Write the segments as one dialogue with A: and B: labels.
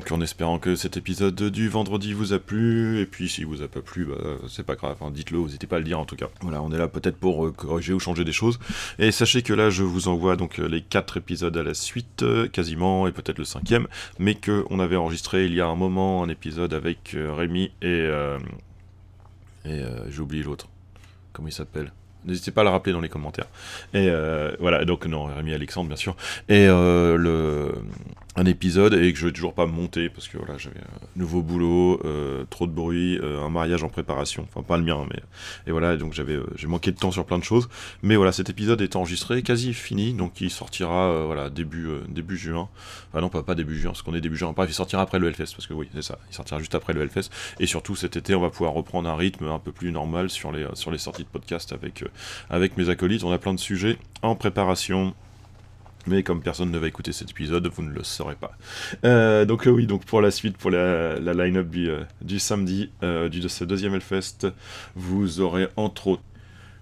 A: donc en espérant que cet épisode du vendredi vous a plu, et puis si vous a pas plu, bah, c'est pas grave, hein, dites-le, n'hésitez pas à le dire en tout cas. Voilà, on est là peut-être pour euh, corriger ou changer des choses. Et sachez que là, je vous envoie donc euh, les quatre épisodes à la suite, euh, quasiment, et peut-être le cinquième, mais que on avait enregistré il y a un moment un épisode avec Rémi et... et j'ai oublié l'autre. Comment il s'appelle? N'hésitez pas à le rappeler dans les commentaires. Et voilà, donc non, Rémi Alexandre, bien sûr. Et le, un épisode, et que je vais toujours pas monter, parce que voilà, j'avais un nouveau boulot, euh, trop de bruit, un mariage en préparation, enfin pas le mien, mais. Et voilà, donc j'avais j'ai manqué de temps sur plein de choses. Mais voilà, cet épisode est enregistré, quasi fini, donc il sortira voilà, début, juin. Enfin non, pas, début juin, parce qu'on est début juin. Bref, il sortira après le Hellfest, parce que oui, c'est ça, il sortira juste après le Hellfest. Et surtout, cet été, on va pouvoir reprendre un rythme un peu plus normal sur les, sorties de podcast avec mes acolytes. On a plein de sujets en préparation. Mais comme personne ne va écouter cet épisode, vous ne le saurez pas. Euh, donc euh, oui, donc pour la suite, pour la, line-up du, euh, samedi, du, de ce deuxième Hellfest, vous aurez entre autres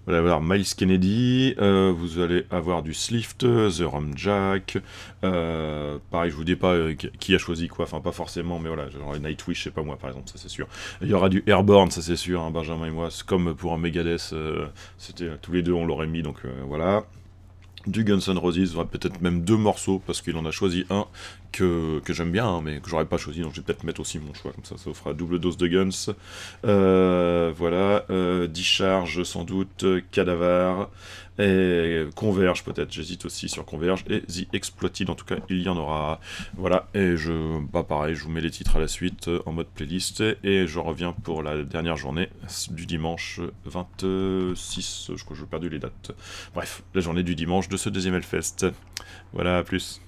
A: vous allez avoir Miles Kennedy, vous allez avoir du Slift, The Rum Jack. Pareil, je vous dis pas qui a choisi quoi, enfin pas forcément, mais voilà, genre Nightwish, sais pas moi par exemple, ça c'est sûr. Il y aura du Airborne, ça c'est sûr, hein, Benjamin et moi, comme pour un Megadeth, c'était tous les deux on l'aurait mis, donc voilà du Guns N' Roses, peut-être même deux morceaux, parce qu'il en a choisi un que, j'aime bien, hein, mais que j'aurais pas choisi, donc je vais peut-être mettre aussi mon choix, comme ça ça fera double dose de Guns. Euh, voilà, euh, Discharge sans doute, Cadaver, et Converge peut-être, j'hésite aussi sur Converge, et The Exploited, en tout cas il y en aura. Voilà, et je, bah pareil, je vous mets les titres à la suite euh, en mode playlist, et je reviens pour la dernière journée du dimanche 26, je crois que j'ai perdu les dates. Bref, la journée du dimanche de ce deuxième Hellfest. Voilà, à plus.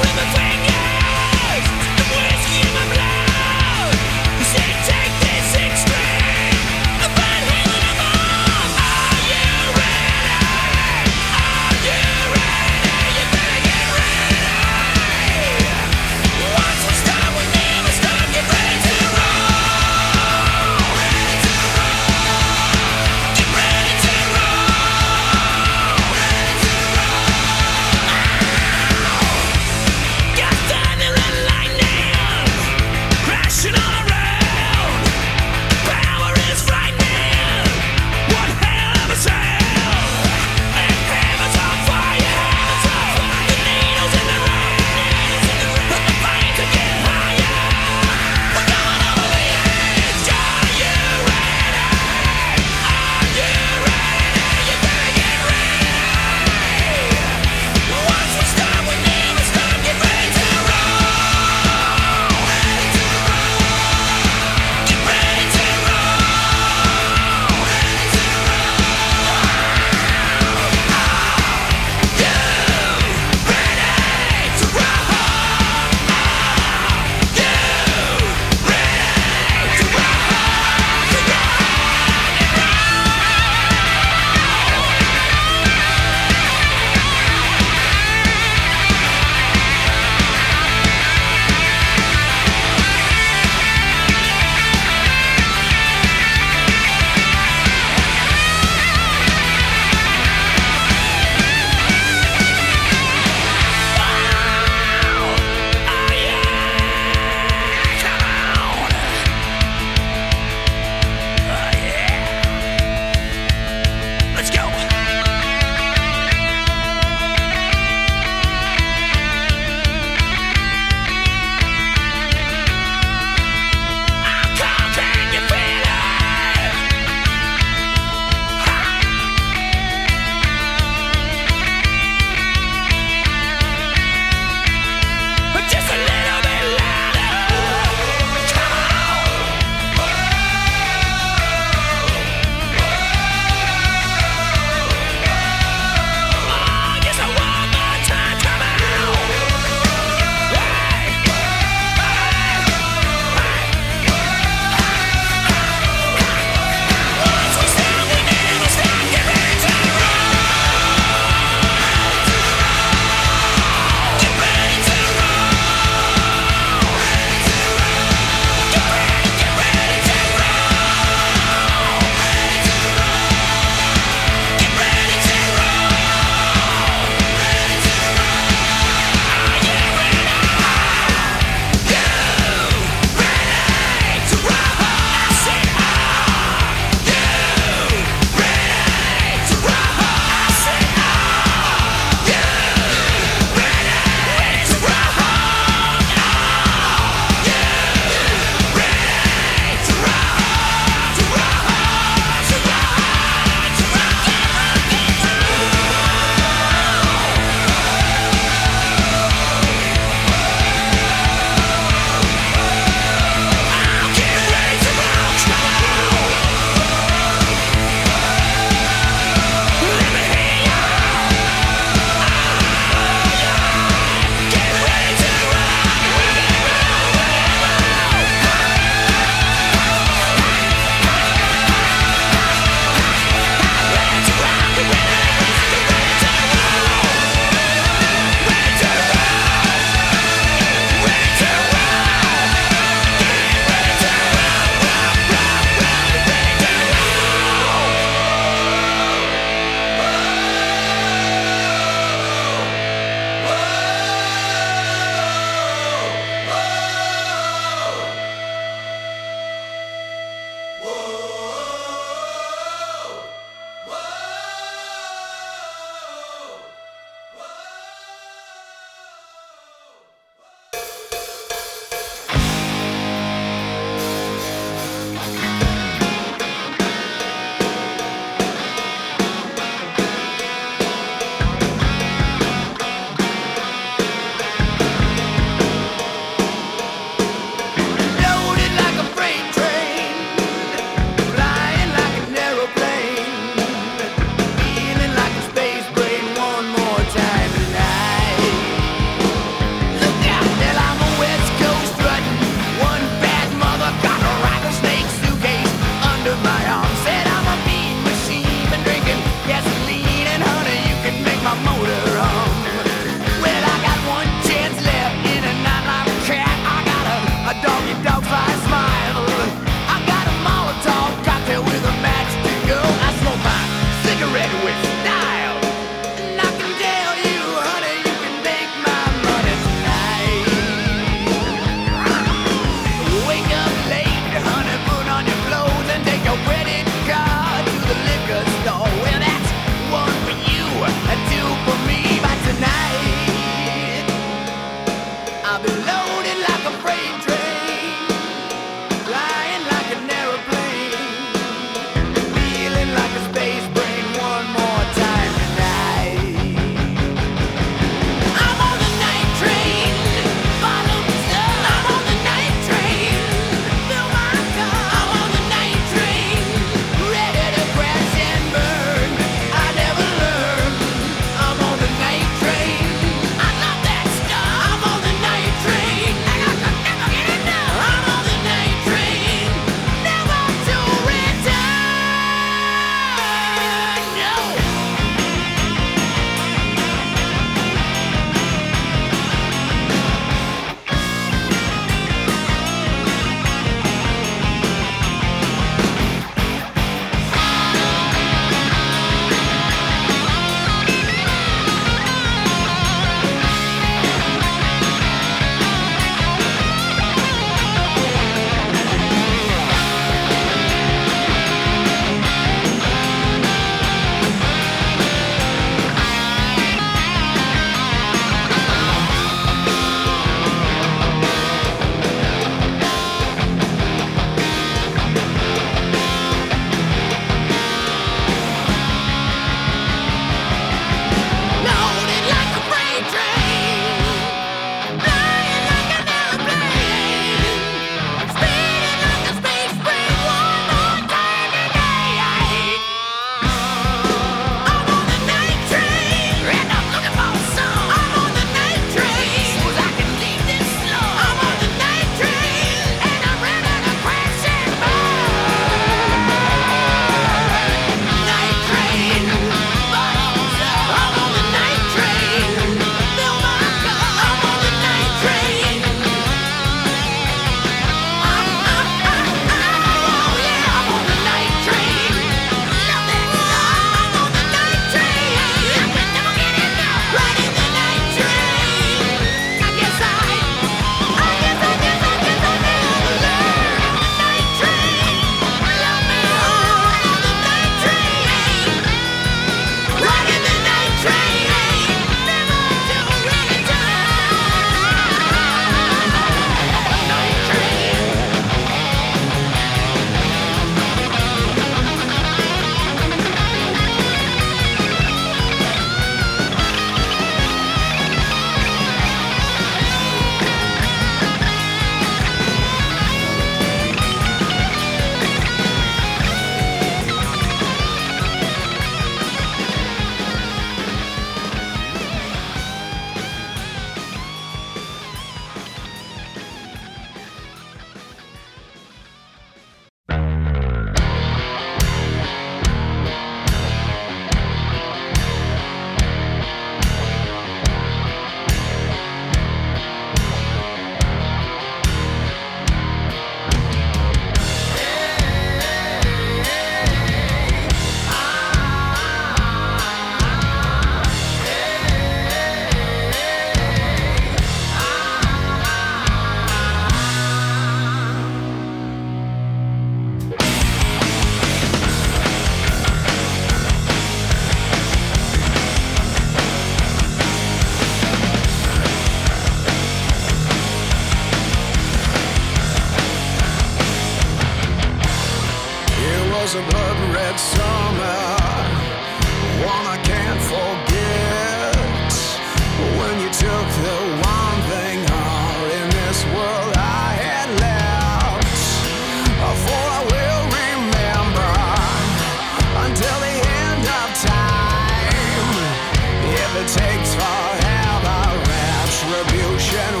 B: general.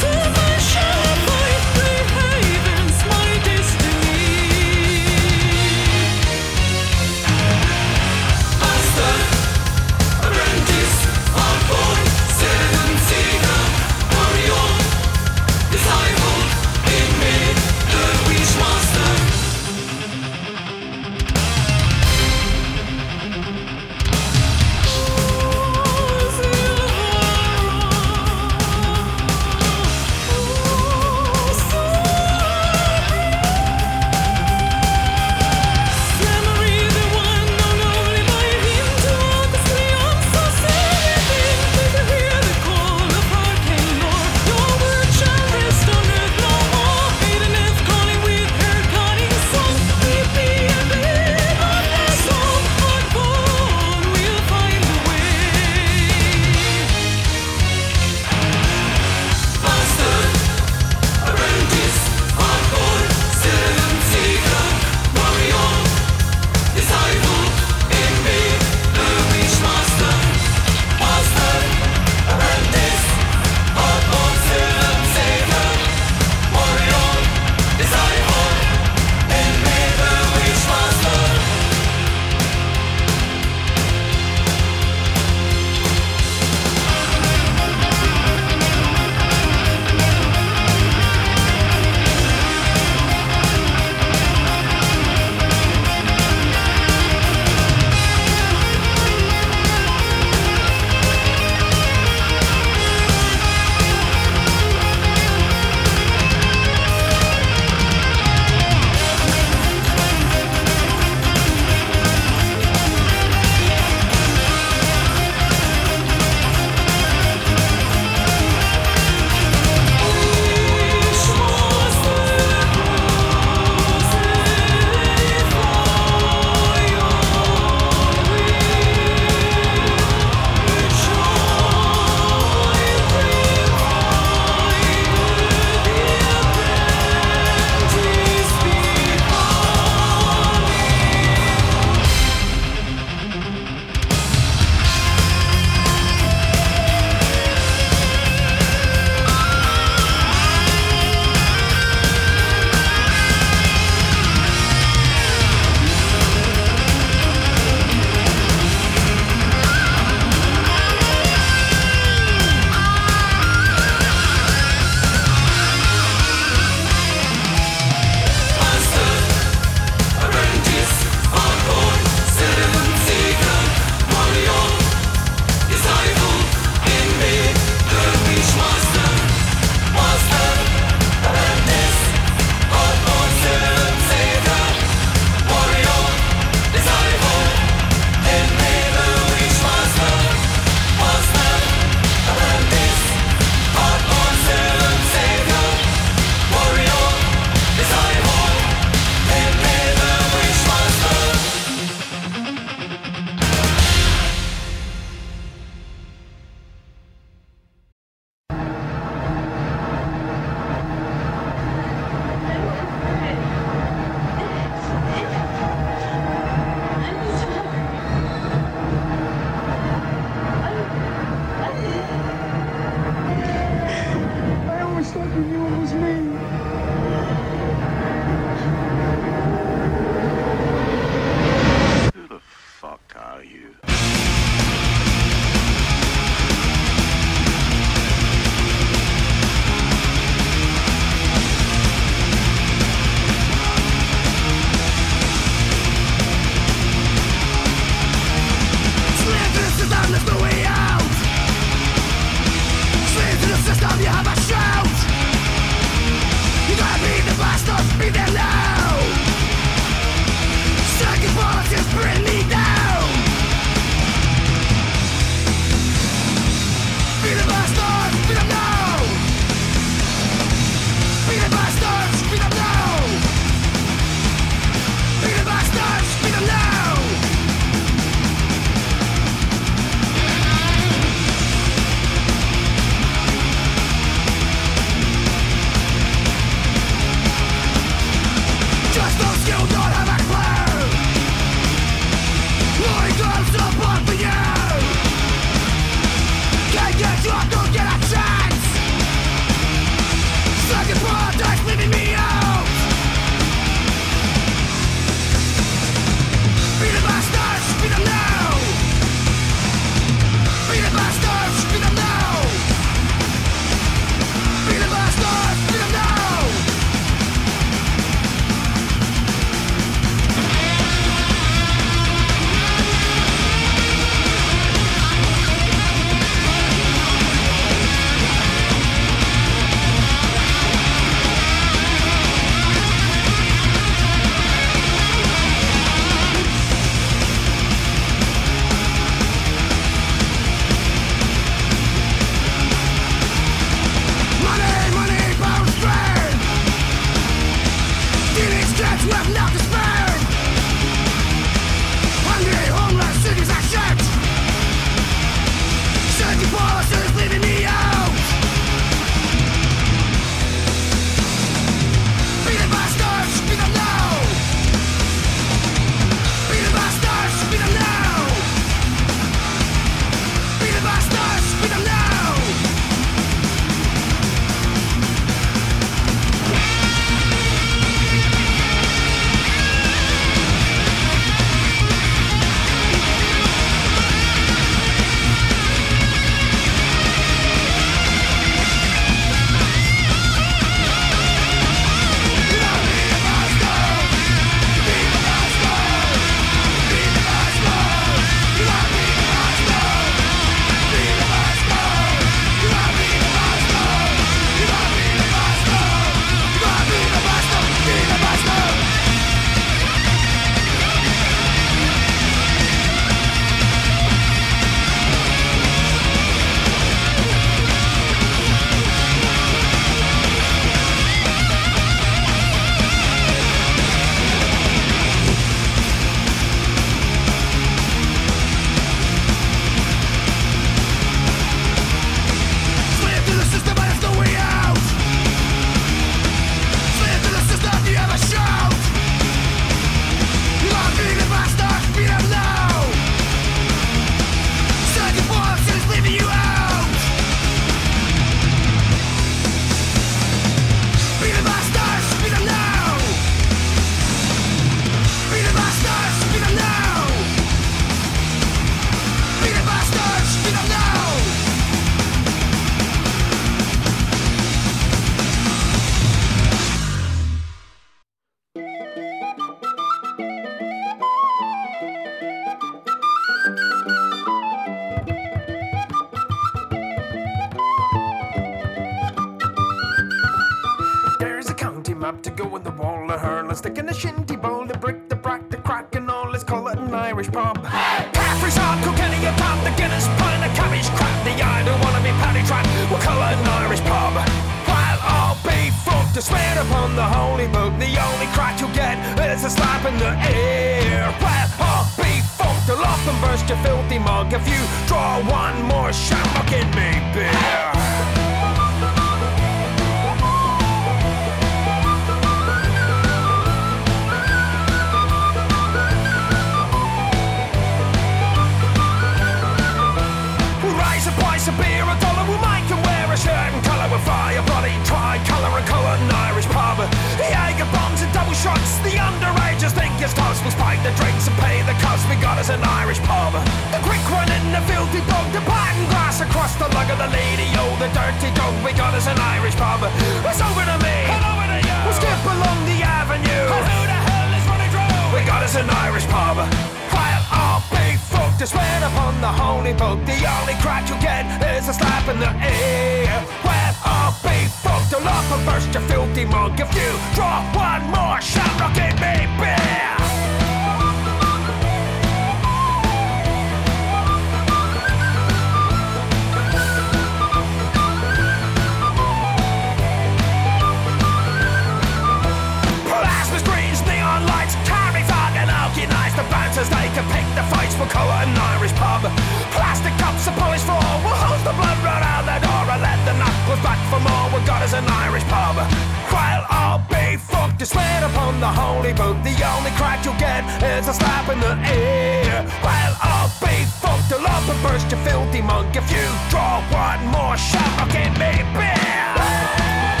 B: Upon the holy book, the only crack you'll get is a slap in the ear. While I'll be fucked to love and burst your filthy monk if you draw one more shot, I'll in me beer.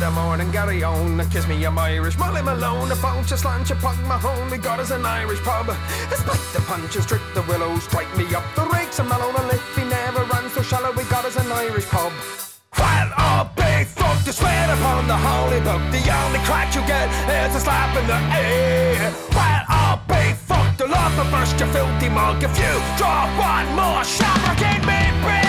B: The morning, Gary on, kiss me, I'm Irish. Molly Malone, a bunch of slant, you pug Mahone, we got us an Irish pub. Despite the punches, strip the willows, strike me up the rakes, and Malone, and Liffey never ran so shallow, we got us an Irish pub. While I'll be fucked to swear upon the holy book, the only crack you get is a slap in the ear. While I'll be fucked and burst your filthy mug if you drop one more shamrock in me beer.